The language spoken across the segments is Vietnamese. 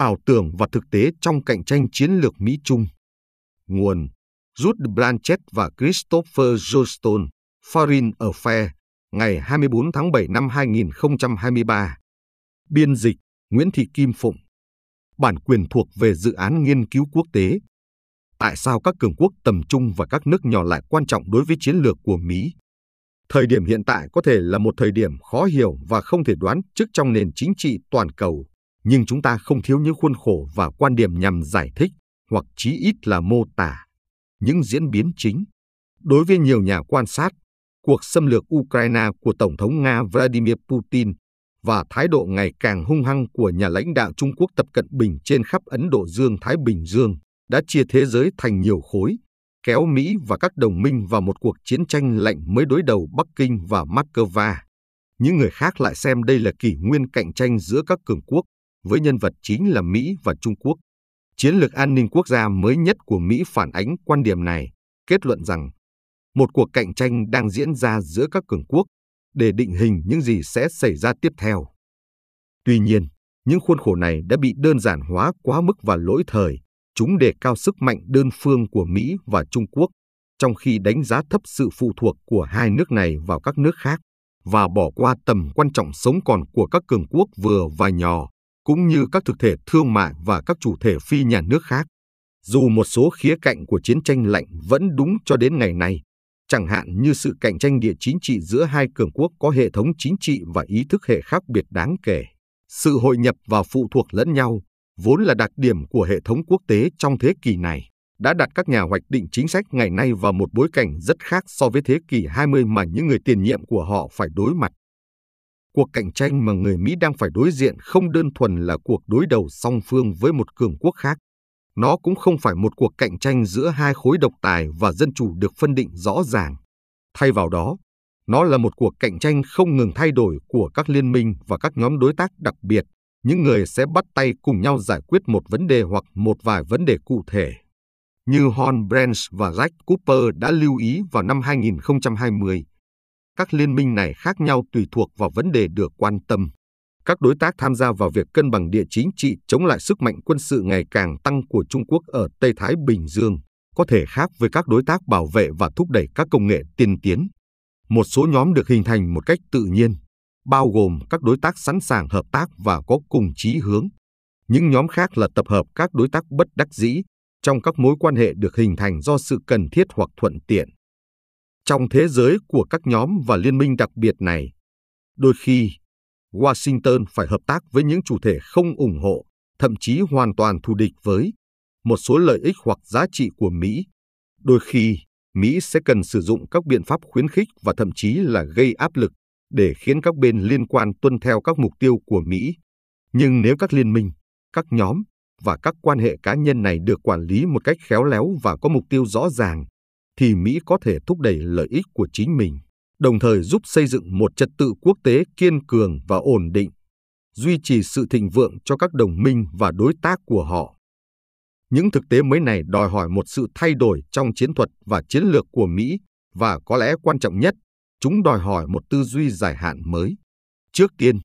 ảo tưởng và thực tế trong cạnh tranh chiến lược Mỹ-Trung. Nguồn Ruth Blanchett và Christopher Johnston, Foreign Affairs, ngày 24 tháng 7 năm 2023. Biên dịch Nguyễn Thị Kim Phụng. Bản quyền thuộc về dự án nghiên cứu quốc tế. Tại sao các cường quốc tầm trung và các nước nhỏ lại quan trọng đối với chiến lược của Mỹ? Thời điểm hiện tại có thể là một thời điểm khó hiểu và không thể đoán trước trong nền chính trị toàn cầu, nhưng chúng ta không thiếu những khuôn khổ và quan điểm nhằm giải thích hoặc chí ít là mô tả những diễn biến chính. Đối với nhiều nhà quan sát, cuộc xâm lược Ukraine của Tổng thống Nga Vladimir Putin và thái độ ngày càng hung hăng của nhà lãnh đạo Trung Quốc Tập Cận Bình trên khắp Ấn Độ Dương-Thái Bình Dương đã chia thế giới thành nhiều khối, kéo Mỹ và các đồng minh vào một cuộc chiến tranh lạnh mới đối đầu Bắc Kinh và Moscow. Những người khác lại xem đây là kỷ nguyên cạnh tranh giữa các cường quốc, với nhân vật chính là Mỹ và Trung Quốc. Chiến lược an ninh quốc gia mới nhất của Mỹ phản ánh quan điểm này, kết luận rằng một cuộc cạnh tranh đang diễn ra giữa các cường quốc để định hình những gì sẽ xảy ra tiếp theo. Tuy nhiên, những khuôn khổ này đã bị đơn giản hóa quá mức và lỗi thời, chúng đề cao sức mạnh đơn phương của Mỹ và Trung Quốc, trong khi đánh giá thấp sự phụ thuộc của hai nước này vào các nước khác và bỏ qua tầm quan trọng sống còn của các cường quốc vừa và nhỏ, cũng như các thực thể thương mại và các chủ thể phi nhà nước khác. Dù một số khía cạnh của chiến tranh lạnh vẫn đúng cho đến ngày nay, chẳng hạn như sự cạnh tranh địa chính trị giữa hai cường quốc có hệ thống chính trị và ý thức hệ khác biệt đáng kể. Sự hội nhập và phụ thuộc lẫn nhau, vốn là đặc điểm của hệ thống quốc tế trong thế kỷ này, đã đặt các nhà hoạch định chính sách ngày nay vào một bối cảnh rất khác so với thế kỷ 20 mà những người tiền nhiệm của họ phải đối mặt. Cuộc cạnh tranh mà người Mỹ đang phải đối diện không đơn thuần là cuộc đối đầu song phương với một cường quốc khác. Nó cũng không phải một cuộc cạnh tranh giữa hai khối độc tài và dân chủ được phân định rõ ràng. Thay vào đó, nó là một cuộc cạnh tranh không ngừng thay đổi của các liên minh và các nhóm đối tác đặc biệt, những người sẽ bắt tay cùng nhau giải quyết một vấn đề hoặc một vài vấn đề cụ thể. Như Hon Branch và Jack Cooper đã lưu ý vào năm 2020, các liên minh này khác nhau tùy thuộc vào vấn đề được quan tâm. Các đối tác tham gia vào việc cân bằng địa chính trị chống lại sức mạnh quân sự ngày càng tăng của Trung Quốc ở Tây Thái Bình Dương, có thể khác với các đối tác bảo vệ và thúc đẩy các công nghệ tiên tiến. Một số nhóm được hình thành một cách tự nhiên, bao gồm các đối tác sẵn sàng hợp tác và có cùng chí hướng. Những nhóm khác là tập hợp các đối tác bất đắc dĩ trong các mối quan hệ được hình thành do sự cần thiết hoặc thuận tiện. Trong thế giới của các nhóm và liên minh đặc biệt này, đôi khi Washington phải hợp tác với những chủ thể không ủng hộ, thậm chí hoàn toàn thù địch với một số lợi ích hoặc giá trị của Mỹ. Đôi khi, Mỹ sẽ cần sử dụng các biện pháp khuyến khích và thậm chí là gây áp lực để khiến các bên liên quan tuân theo các mục tiêu của Mỹ. Nhưng nếu các liên minh, các nhóm và các quan hệ cá nhân này được quản lý một cách khéo léo và có mục tiêu rõ ràng, thì Mỹ có thể thúc đẩy lợi ích của chính mình, đồng thời giúp xây dựng một trật tự quốc tế kiên cường và ổn định, duy trì sự thịnh vượng cho các đồng minh và đối tác của họ. Những thực tế mới này đòi hỏi một sự thay đổi trong chiến thuật và chiến lược của Mỹ và có lẽ quan trọng nhất, chúng đòi hỏi một tư duy dài hạn mới. Trước tiên,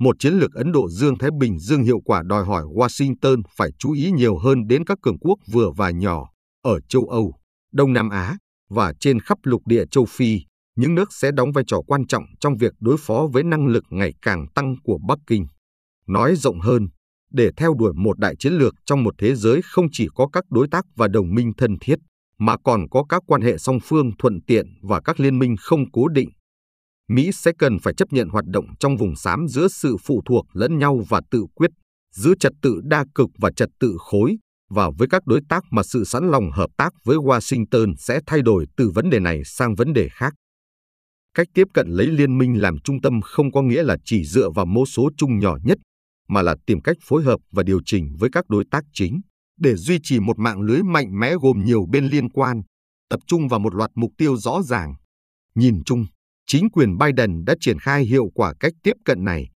một chiến lược Ấn Độ Dương-Thái Bình Dương hiệu quả đòi hỏi Washington phải chú ý nhiều hơn đến các cường quốc vừa và nhỏ ở châu Âu, Đông Nam Á và trên khắp lục địa châu Phi, những nước sẽ đóng vai trò quan trọng trong việc đối phó với năng lực ngày càng tăng của Bắc Kinh. Nói rộng hơn, để theo đuổi một đại chiến lược trong một thế giới không chỉ có các đối tác và đồng minh thân thiết, mà còn có các quan hệ song phương thuận tiện và các liên minh không cố định. Mỹ sẽ cần phải chấp nhận hoạt động trong vùng xám giữa sự phụ thuộc lẫn nhau và tự quyết, giữa trật tự đa cực và trật tự khối, và với các đối tác mà sự sẵn lòng hợp tác với Washington sẽ thay đổi từ vấn đề này sang vấn đề khác. Cách tiếp cận lấy liên minh làm trung tâm không có nghĩa là chỉ dựa vào mẫu số chung nhỏ nhất, mà là tìm cách phối hợp và điều chỉnh với các đối tác chính để duy trì một mạng lưới mạnh mẽ gồm nhiều bên liên quan, tập trung vào một loạt mục tiêu rõ ràng. Nhìn chung, chính quyền Biden đã triển khai hiệu quả cách tiếp cận này,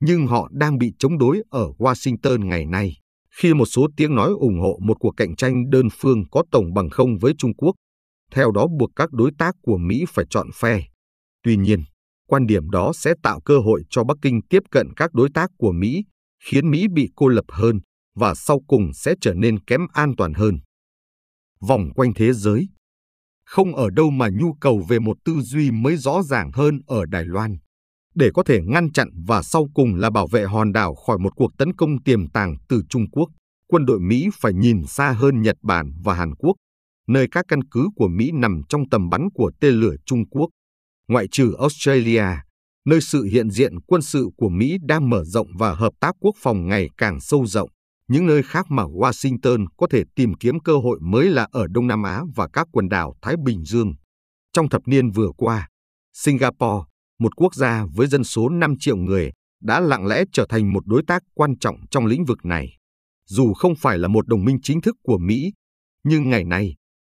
nhưng họ đang bị chống đối ở Washington ngày nay khi một số tiếng nói ủng hộ một cuộc cạnh tranh đơn phương có tổng bằng không với Trung Quốc, theo đó buộc các đối tác của Mỹ phải chọn phe. Tuy nhiên, quan điểm đó sẽ tạo cơ hội cho Bắc Kinh tiếp cận các đối tác của Mỹ, khiến Mỹ bị cô lập hơn và sau cùng sẽ trở nên kém an toàn hơn. Vòng quanh thế giới Không ở đâu mà nhu cầu về một tư duy mới rõ ràng hơn ở Đài Loan. Để có thể ngăn chặn và sau cùng là bảo vệ hòn đảo khỏi một cuộc tấn công tiềm tàng từ Trung Quốc, quân đội Mỹ phải nhìn xa hơn Nhật Bản và Hàn Quốc, nơi các căn cứ của Mỹ nằm trong tầm bắn của tên lửa Trung Quốc. Ngoại trừ Australia, nơi sự hiện diện quân sự của Mỹ đang mở rộng và hợp tác quốc phòng ngày càng sâu rộng. Những nơi khác mà Washington có thể tìm kiếm cơ hội mới là ở Đông Nam Á và các quần đảo Thái Bình Dương. Trong thập niên vừa qua, Singapore, một quốc gia với dân số 5 triệu người, đã lặng lẽ trở thành một đối tác quan trọng trong lĩnh vực này. Dù không phải là một đồng minh chính thức của Mỹ, nhưng ngày nay,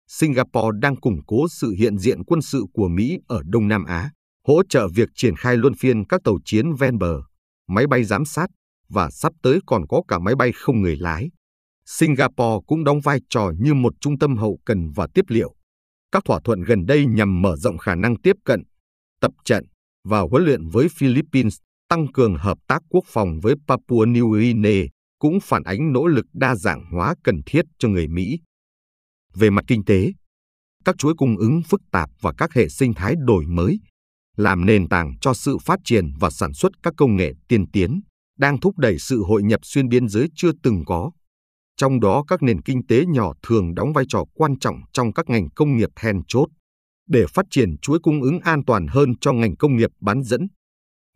Singapore đang củng cố sự hiện diện quân sự của Mỹ ở Đông Nam Á, hỗ trợ việc triển khai luân phiên các tàu chiến ven bờ, máy bay giám sát và sắp tới còn có cả máy bay không người lái. Singapore cũng đóng vai trò như một trung tâm hậu cần và tiếp liệu. Các thỏa thuận gần đây nhằm mở rộng khả năng tiếp cận, tập trận và huấn luyện với Philippines, tăng cường hợp tác quốc phòng với Papua New Guinea, cũng phản ánh nỗ lực đa dạng hóa cần thiết cho người Mỹ. Về mặt kinh tế, các chuỗi cung ứng phức tạp và các hệ sinh thái đổi mới làm nền tảng cho sự phát triển và sản xuất các công nghệ tiên tiến, đang thúc đẩy sự hội nhập xuyên biên giới chưa từng có. Trong đó các nền kinh tế nhỏ thường đóng vai trò quan trọng trong các ngành công nghiệp then chốt để phát triển chuỗi cung ứng an toàn hơn cho ngành công nghiệp bán dẫn.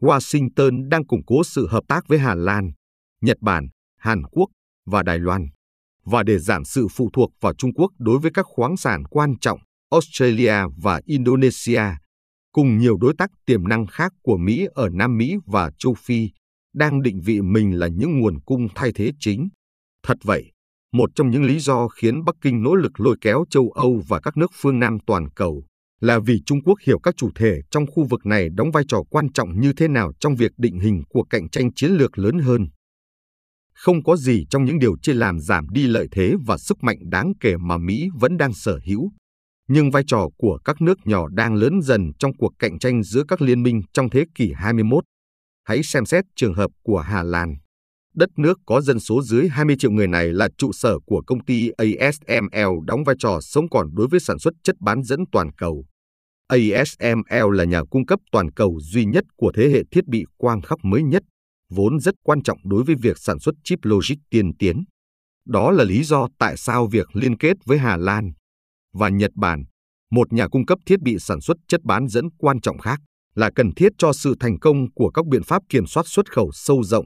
Washington đang củng cố sự hợp tác với Hà Lan, Nhật Bản, Hàn Quốc và Đài Loan và để giảm sự phụ thuộc vào Trung Quốc đối với các khoáng sản quan trọng Australia và Indonesia, cùng nhiều đối tác tiềm năng khác của Mỹ ở Nam Mỹ và châu Phi, đang định vị mình là những nguồn cung thay thế chính. Thật vậy, một trong những lý do khiến Bắc Kinh nỗ lực lôi kéo châu Âu và các nước phương Nam toàn cầu là vì Trung Quốc hiểu các chủ thể trong khu vực này đóng vai trò quan trọng như thế nào trong việc định hình cuộc cạnh tranh chiến lược lớn hơn. Không có gì trong những điều trên làm giảm đi lợi thế và sức mạnh đáng kể mà Mỹ vẫn đang sở hữu. Nhưng vai trò của các nước nhỏ đang lớn dần trong cuộc cạnh tranh giữa các liên minh trong thế kỷ 21. Hãy xem xét trường hợp của Hà Lan. Đất nước có dân số dưới 20 triệu người này là trụ sở của công ty ASML đóng vai trò sống còn đối với sản xuất chất bán dẫn toàn cầu. ASML là nhà cung cấp toàn cầu duy nhất của thế hệ thiết bị quang khắc mới nhất, vốn rất quan trọng đối với việc sản xuất chip logic tiên tiến. Đó là lý do tại sao việc liên kết với Hà Lan và Nhật Bản, một nhà cung cấp thiết bị sản xuất chất bán dẫn quan trọng khác, là cần thiết cho sự thành công của các biện pháp kiểm soát xuất khẩu sâu rộng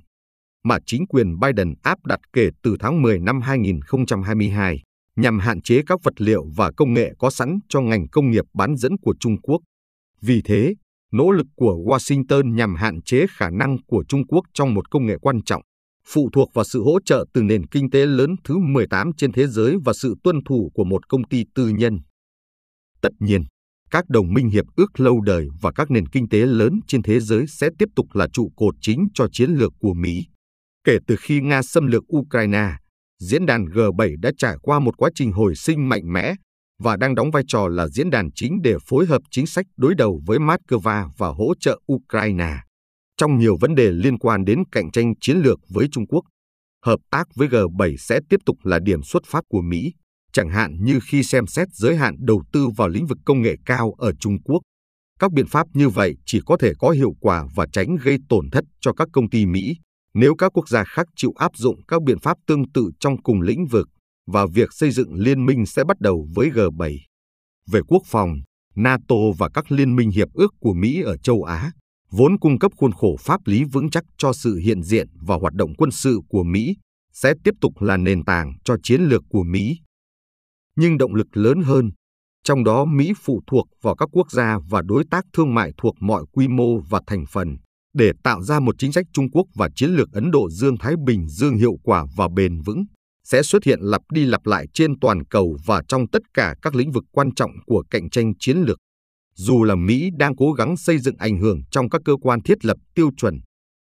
mà chính quyền Biden áp đặt kể từ tháng 10 năm 2022 nhằm hạn chế các vật liệu và công nghệ có sẵn cho ngành công nghiệp bán dẫn của Trung Quốc. Vì thế, nỗ lực của Washington nhằm hạn chế khả năng của Trung Quốc trong một công nghệ quan trọng, phụ thuộc vào sự hỗ trợ từ nền kinh tế lớn thứ 18 trên thế giới và sự tuân thủ của một công ty tư nhân. Tất nhiên, các đồng minh hiệp ước lâu đời và các nền kinh tế lớn trên thế giới sẽ tiếp tục là trụ cột chính cho chiến lược của Mỹ. Kể từ khi Nga xâm lược Ukraine, diễn đàn G7 đã trải qua một quá trình hồi sinh mạnh mẽ và đang đóng vai trò là diễn đàn chính để phối hợp chính sách đối đầu với Moscow và hỗ trợ Ukraine. Trong nhiều vấn đề liên quan đến cạnh tranh chiến lược với Trung Quốc, hợp tác với G7 sẽ tiếp tục là điểm xuất phát của Mỹ, chẳng hạn như khi xem xét giới hạn đầu tư vào lĩnh vực công nghệ cao ở Trung Quốc. Các biện pháp như vậy chỉ có thể có hiệu quả và tránh gây tổn thất cho các công ty Mỹ nếu các quốc gia khác chịu áp dụng các biện pháp tương tự trong cùng lĩnh vực và việc xây dựng liên minh sẽ bắt đầu với G7. Về quốc phòng, NATO và các liên minh hiệp ước của Mỹ ở châu Á vốn cung cấp khuôn khổ pháp lý vững chắc cho sự hiện diện và hoạt động quân sự của Mỹ sẽ tiếp tục là nền tảng cho chiến lược của Mỹ. Nhưng động lực lớn hơn, trong đó Mỹ phụ thuộc vào các quốc gia và đối tác thương mại thuộc mọi quy mô và thành phần để tạo ra một chính sách Trung Quốc và chiến lược Ấn Độ Dương-Thái Bình Dương hiệu quả và bền vững sẽ xuất hiện lặp đi lặp lại trên toàn cầu và trong tất cả các lĩnh vực quan trọng của cạnh tranh chiến lược. Dù là Mỹ đang cố gắng xây dựng ảnh hưởng trong các cơ quan thiết lập tiêu chuẩn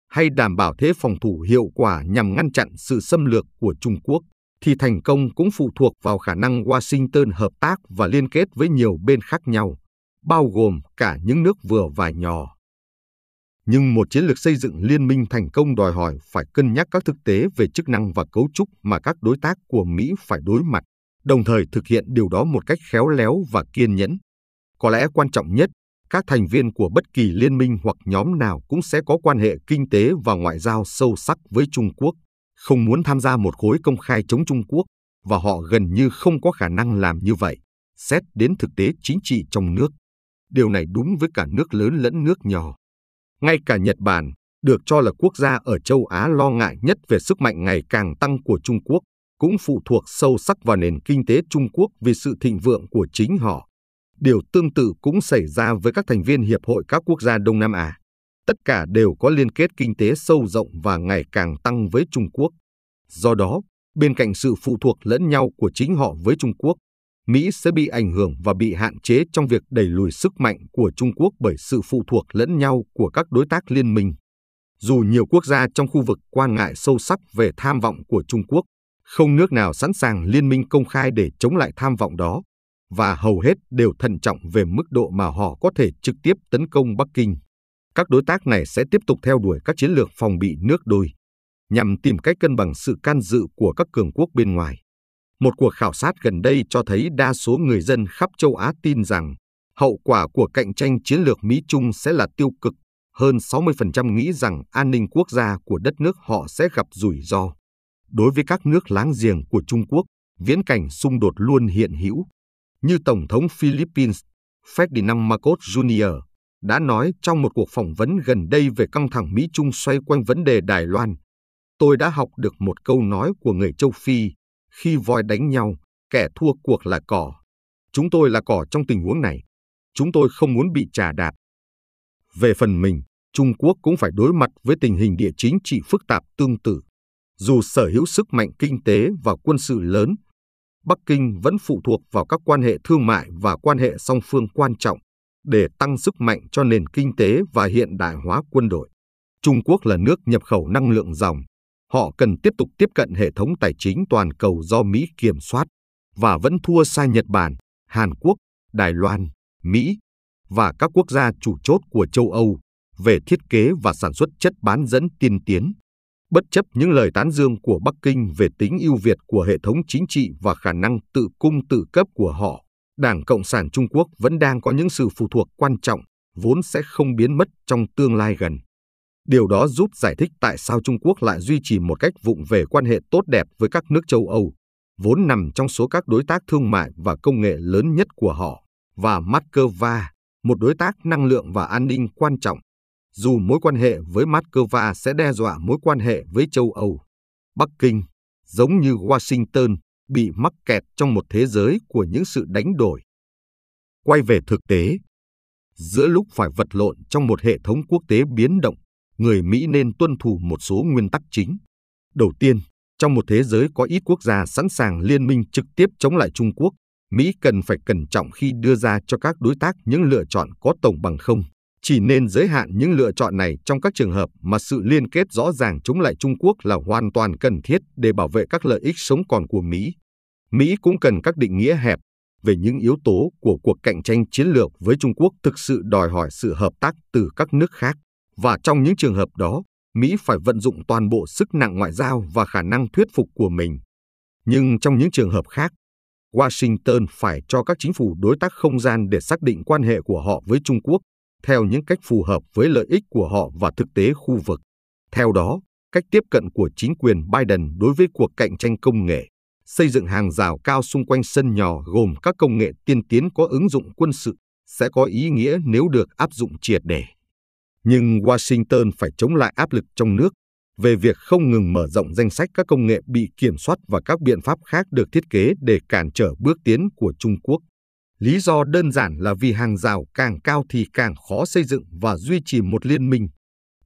hay đảm bảo thế phòng thủ hiệu quả nhằm ngăn chặn sự xâm lược của Trung Quốc, thì thành công cũng phụ thuộc vào khả năng Washington hợp tác và liên kết với nhiều bên khác nhau, bao gồm cả những nước vừa và nhỏ. Nhưng một chiến lược xây dựng liên minh thành công đòi hỏi phải cân nhắc các thực tế về chức năng và cấu trúc mà các đối tác của Mỹ phải đối mặt, đồng thời thực hiện điều đó một cách khéo léo và kiên nhẫn. Có lẽ quan trọng nhất, các thành viên của bất kỳ liên minh hoặc nhóm nào cũng sẽ có quan hệ kinh tế và ngoại giao sâu sắc với Trung Quốc, không muốn tham gia một khối công khai chống Trung Quốc, và họ gần như không có khả năng làm như vậy, xét đến thực tế chính trị trong nước. Điều này đúng với cả nước lớn lẫn nước nhỏ. Ngay cả Nhật Bản, được cho là quốc gia ở châu Á lo ngại nhất về sức mạnh ngày càng tăng của Trung Quốc, cũng phụ thuộc sâu sắc vào nền kinh tế Trung Quốc vì sự thịnh vượng của chính họ. Điều tương tự cũng xảy ra với các thành viên Hiệp hội các quốc gia Đông Nam Á. Tất cả đều có liên kết kinh tế sâu rộng và ngày càng tăng với Trung Quốc. Do đó, bên cạnh sự phụ thuộc lẫn nhau của chính họ với Trung Quốc, Mỹ sẽ bị ảnh hưởng và bị hạn chế trong việc đẩy lùi sức mạnh của Trung Quốc bởi sự phụ thuộc lẫn nhau của các đối tác liên minh. Dù nhiều quốc gia trong khu vực quan ngại sâu sắc về tham vọng của Trung Quốc, không nước nào sẵn sàng liên minh công khai để chống lại tham vọng đó, và hầu hết đều thận trọng về mức độ mà họ có thể trực tiếp tấn công Bắc Kinh. Các đối tác này sẽ tiếp tục theo đuổi các chiến lược phòng bị nước đôi, nhằm tìm cách cân bằng sự can dự của các cường quốc bên ngoài. Một cuộc khảo sát gần đây cho thấy đa số người dân khắp châu Á tin rằng hậu quả của cạnh tranh chiến lược Mỹ-Trung sẽ là tiêu cực. Hơn 60% nghĩ rằng an ninh quốc gia của đất nước họ sẽ gặp rủi ro. Đối với các nước láng giềng của Trung Quốc, viễn cảnh xung đột luôn hiện hữu. Như Tổng thống Philippines Ferdinand Marcos Jr. đã nói trong một cuộc phỏng vấn gần đây về căng thẳng Mỹ-Trung xoay quanh vấn đề Đài Loan. Tôi đã học được một câu nói của người châu Phi khi voi đánh nhau, kẻ thua cuộc là cỏ. Chúng tôi là cỏ trong tình huống này. Chúng tôi không muốn bị trà đạp. Về phần mình, Trung Quốc cũng phải đối mặt với tình hình địa chính trị phức tạp tương tự. Dù sở hữu sức mạnh kinh tế và quân sự lớn, Bắc Kinh vẫn phụ thuộc vào các quan hệ thương mại và quan hệ song phương quan trọng để tăng sức mạnh cho nền kinh tế và hiện đại hóa quân đội. Trung Quốc là nước nhập khẩu năng lượng dòng, họ cần tiếp tục tiếp cận hệ thống tài chính toàn cầu do Mỹ kiểm soát và vẫn thua xa Nhật Bản, Hàn Quốc, Đài Loan, Mỹ và các quốc gia chủ chốt của châu Âu về thiết kế và sản xuất chất bán dẫn tiên tiến. Bất chấp những lời tán dương của Bắc Kinh về tính ưu việt của hệ thống chính trị và khả năng tự cung tự cấp của họ, Đảng Cộng sản Trung Quốc vẫn đang có những sự phụ thuộc quan trọng, vốn sẽ không biến mất trong tương lai gần. Điều đó giúp giải thích tại sao Trung Quốc lại duy trì một cách vụng về quan hệ tốt đẹp với các nước châu Âu, vốn nằm trong số các đối tác thương mại và công nghệ lớn nhất của họ, và Moscow, một đối tác năng lượng và an ninh quan trọng. Dù mối quan hệ với Moscow sẽ đe dọa mối quan hệ với châu Âu, Bắc Kinh, giống như Washington, bị mắc kẹt trong một thế giới của những sự đánh đổi. Quay về thực tế, giữa lúc phải vật lộn trong một hệ thống quốc tế biến động, người Mỹ nên tuân thủ một số nguyên tắc chính. Đầu tiên, trong một thế giới có ít quốc gia sẵn sàng liên minh trực tiếp chống lại Trung Quốc, Mỹ cần phải cẩn trọng khi đưa ra cho các đối tác những lựa chọn có tổng bằng không. Chỉ nên giới hạn những lựa chọn này trong các trường hợp mà sự liên kết rõ ràng chống lại Trung Quốc là hoàn toàn cần thiết để bảo vệ các lợi ích sống còn của Mỹ. Mỹ cũng cần các định nghĩa hẹp về những yếu tố của cuộc cạnh tranh chiến lược với Trung Quốc thực sự đòi hỏi sự hợp tác từ các nước khác. Và trong những trường hợp đó, Mỹ phải vận dụng toàn bộ sức nặng ngoại giao và khả năng thuyết phục của mình. Nhưng trong những trường hợp khác, Washington phải cho các chính phủ đối tác không gian để xác định quan hệ của họ với Trung Quốc theo những cách phù hợp với lợi ích của họ và thực tế khu vực. Theo đó, cách tiếp cận của chính quyền Biden đối với cuộc cạnh tranh công nghệ, xây dựng hàng rào cao xung quanh sân nhỏ gồm các công nghệ tiên tiến có ứng dụng quân sự sẽ có ý nghĩa nếu được áp dụng triệt để. Nhưng Washington phải chống lại áp lực trong nước về việc không ngừng mở rộng danh sách các công nghệ bị kiểm soát và các biện pháp khác được thiết kế để cản trở bước tiến của Trung Quốc. Lý do đơn giản là vì hàng rào càng cao thì càng khó xây dựng và duy trì một liên minh.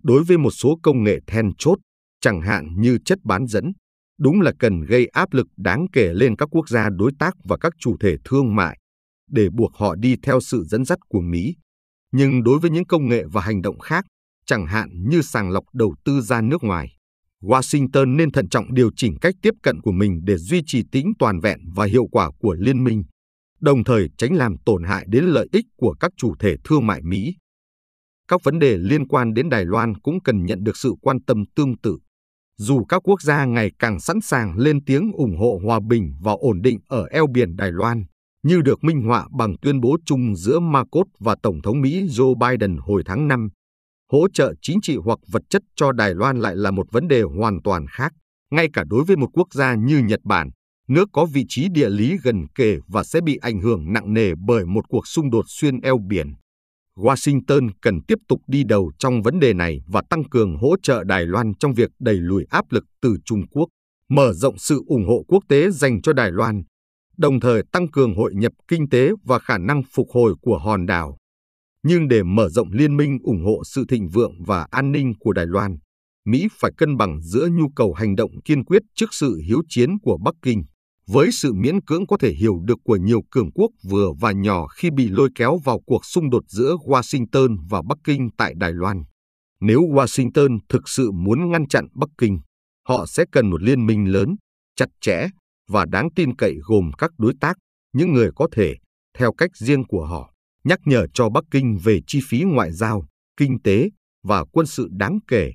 Đối với một số công nghệ then chốt, chẳng hạn như chất bán dẫn, đúng là cần gây áp lực đáng kể lên các quốc gia đối tác và các chủ thể thương mại để buộc họ đi theo sự dẫn dắt của Mỹ. Nhưng đối với những công nghệ và hành động khác, chẳng hạn như sàng lọc đầu tư ra nước ngoài, Washington nên thận trọng điều chỉnh cách tiếp cận của mình để duy trì tính toàn vẹn và hiệu quả của liên minh, đồng thời tránh làm tổn hại đến lợi ích của các chủ thể thương mại Mỹ. các vấn đề liên quan đến Đài Loan cũng cần nhận được sự quan tâm tương tự. Dù các quốc gia ngày càng sẵn sàng lên tiếng ủng hộ hòa bình và ổn định ở eo biển Đài Loan, như được minh họa bằng tuyên bố chung giữa Marcos và Tổng thống Mỹ Joe Biden hồi tháng 5, hỗ trợ chính trị hoặc vật chất cho Đài Loan lại là một vấn đề hoàn toàn khác, ngay cả đối với một quốc gia như Nhật Bản, nước có vị trí địa lý gần kề và sẽ bị ảnh hưởng nặng nề bởi một cuộc xung đột xuyên eo biển. Washington cần tiếp tục đi đầu trong vấn đề này và tăng cường hỗ trợ Đài Loan trong việc đẩy lùi áp lực từ Trung Quốc, mở rộng sự ủng hộ quốc tế dành cho Đài Loan, đồng thời tăng cường hội nhập kinh tế và khả năng phục hồi của hòn đảo. Nhưng để mở rộng liên minh ủng hộ sự thịnh vượng và an ninh của Đài Loan, Mỹ phải cân bằng giữa nhu cầu hành động kiên quyết trước sự hiếu chiến của Bắc Kinh với sự miễn cưỡng có thể hiểu được của nhiều cường quốc vừa và nhỏ khi bị lôi kéo vào cuộc xung đột giữa Washington và Bắc Kinh tại Đài Loan. Nếu Washington thực sự muốn ngăn chặn Bắc Kinh, họ sẽ cần một liên minh lớn, chặt chẽ và đáng tin cậy gồm các đối tác, những người có thể, theo cách riêng của họ, nhắc nhở cho Bắc Kinh về chi phí ngoại giao, kinh tế và quân sự đáng kể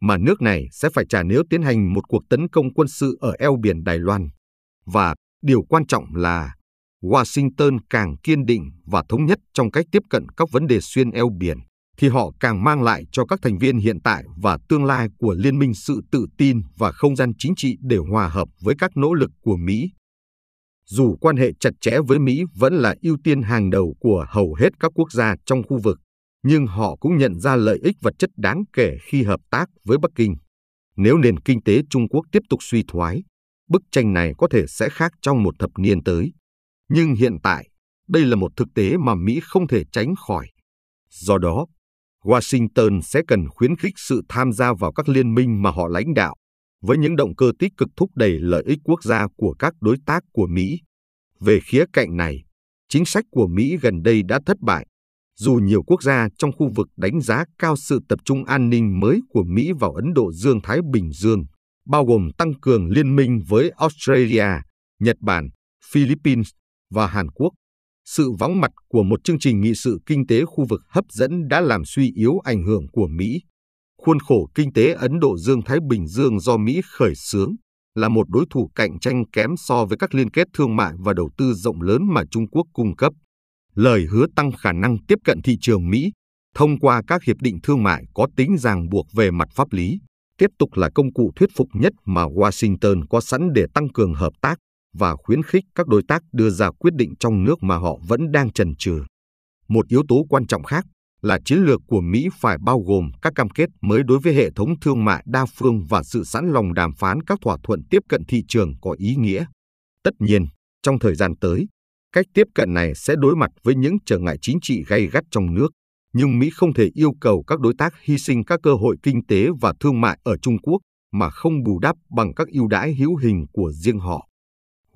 mà nước này sẽ phải trả nếu tiến hành một cuộc tấn công quân sự ở eo biển Đài Loan. Và điều quan trọng là Washington càng kiên định và thống nhất trong cách tiếp cận các vấn đề xuyên eo biển, thì họ càng mang lại cho các thành viên hiện tại và tương lai của liên minh sự tự tin và không gian chính trị để hòa hợp với các nỗ lực của Mỹ. Dù quan hệ chặt chẽ với Mỹ vẫn là ưu tiên hàng đầu của hầu hết các quốc gia trong khu vực, nhưng họ cũng nhận ra lợi ích vật chất đáng kể khi hợp tác với Bắc Kinh. Nếu nền kinh tế Trung Quốc tiếp tục suy thoái, bức tranh này có thể sẽ khác trong một thập niên tới. Nhưng hiện tại, đây là một thực tế mà Mỹ không thể tránh khỏi. Do đó, Washington sẽ cần khuyến khích sự tham gia vào các liên minh mà họ lãnh đạo, với những động cơ tích cực thúc đẩy lợi ích quốc gia của các đối tác của Mỹ. Về khía cạnh này, chính sách của Mỹ gần đây đã thất bại. Dù nhiều quốc gia trong khu vực đánh giá cao sự tập trung an ninh mới của Mỹ vào Ấn Độ Dương-Thái Bình Dương, bao gồm tăng cường liên minh với Australia, Nhật Bản, Philippines và Hàn Quốc. Sự vắng mặt của một chương trình nghị sự kinh tế khu vực hấp dẫn đã làm suy yếu ảnh hưởng của Mỹ. Khuôn khổ kinh tế Ấn Độ Dương-Thái Bình Dương do Mỹ khởi xướng là một đối thủ cạnh tranh kém so với các liên kết thương mại và đầu tư rộng lớn mà Trung Quốc cung cấp. Lời hứa tăng khả năng tiếp cận thị trường Mỹ thông qua các hiệp định thương mại có tính ràng buộc về mặt pháp lý, tiếp tục là công cụ thuyết phục nhất mà Washington có sẵn để tăng cường hợp tác và khuyến khích các đối tác đưa ra quyết định trong nước mà họ vẫn đang chần chừ. Một yếu tố quan trọng khác là chiến lược của Mỹ phải bao gồm các cam kết mới đối với hệ thống thương mại đa phương và sự sẵn lòng đàm phán các thỏa thuận tiếp cận thị trường có ý nghĩa. Tất nhiên, trong thời gian tới, cách tiếp cận này sẽ đối mặt với những trở ngại chính trị gay gắt trong nước nhưng Mỹ không thể yêu cầu các đối tác hy sinh các cơ hội kinh tế và thương mại ở Trung Quốc mà không bù đắp bằng các ưu đãi hữu hình của riêng họ.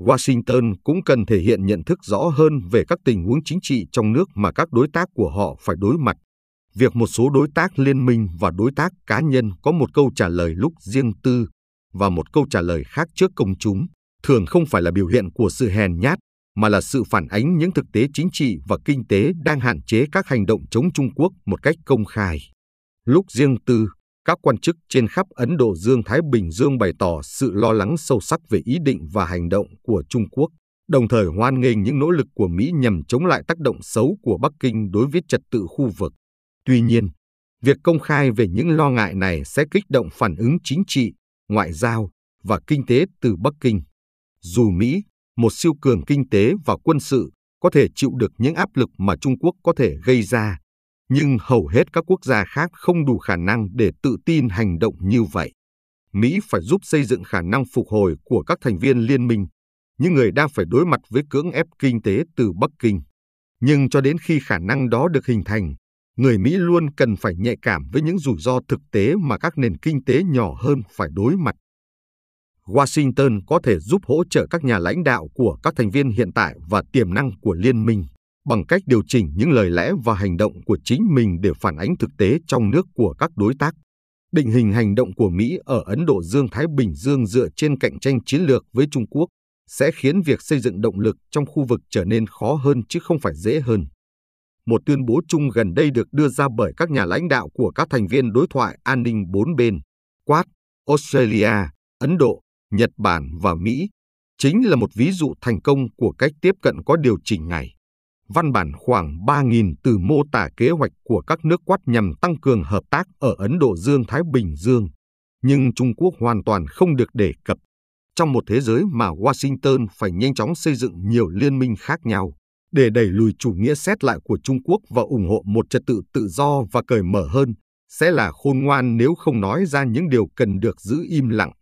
Washington cũng cần thể hiện nhận thức rõ hơn về các tình huống chính trị trong nước mà các đối tác của họ phải đối mặt. Việc một số đối tác liên minh và đối tác cá nhân có một câu trả lời lúc riêng tư và một câu trả lời khác trước công chúng thường không phải là biểu hiện của sự hèn nhát mà là sự phản ánh những thực tế chính trị và kinh tế đang hạn chế các hành động chống Trung Quốc một cách công khai. Lúc riêng tư, các quan chức trên khắp Ấn Độ Dương-Thái Bình Dương bày tỏ sự lo lắng sâu sắc về ý định và hành động của Trung Quốc, đồng thời hoan nghênh những nỗ lực của Mỹ nhằm chống lại tác động xấu của Bắc Kinh đối với trật tự khu vực. Tuy nhiên, việc công khai về những lo ngại này sẽ kích động phản ứng chính trị, ngoại giao và kinh tế từ Bắc Kinh. Dù Mỹ một siêu cường kinh tế và quân sự có thể chịu được những áp lực mà Trung Quốc có thể gây ra, nhưng hầu hết các quốc gia khác không đủ khả năng để tự tin hành động như vậy. Mỹ phải giúp xây dựng khả năng phục hồi của các thành viên liên minh, những người đang phải đối mặt với cưỡng ép kinh tế từ Bắc Kinh. Nhưng cho đến khi khả năng đó được hình thành, người Mỹ luôn cần phải nhạy cảm với những rủi ro thực tế mà các nền kinh tế nhỏ hơn phải đối mặt. Washington có thể giúp hỗ trợ các nhà lãnh đạo của các thành viên hiện tại và tiềm năng của liên minh bằng cách điều chỉnh những lời lẽ và hành động của chính mình để phản ánh thực tế trong nước của các đối tác. Định hình hành động của Mỹ ở Ấn Độ Dương-Thái Bình Dương dựa trên cạnh tranh chiến lược với Trung Quốc sẽ khiến việc xây dựng động lực trong khu vực trở nên khó hơn chứ không phải dễ hơn. một tuyên bố chung gần đây được đưa ra bởi các nhà lãnh đạo của các thành viên đối thoại an ninh bốn bên, Quad, Australia, Ấn Độ, Nhật Bản và Mỹ, chính là một ví dụ thành công của cách tiếp cận có điều chỉnh này. Văn bản khoảng 3.000 từ mô tả kế hoạch của các nước quát nhằm tăng cường hợp tác ở Ấn Độ Dương-Thái Bình Dương, nhưng Trung Quốc hoàn toàn không được đề cập. Trong một thế giới mà Washington phải nhanh chóng xây dựng nhiều liên minh khác nhau, để đẩy lùi chủ nghĩa xét lại của Trung Quốc và ủng hộ một trật tự tự do và cởi mở hơn, sẽ là khôn ngoan nếu không nói ra những điều cần được giữ im lặng.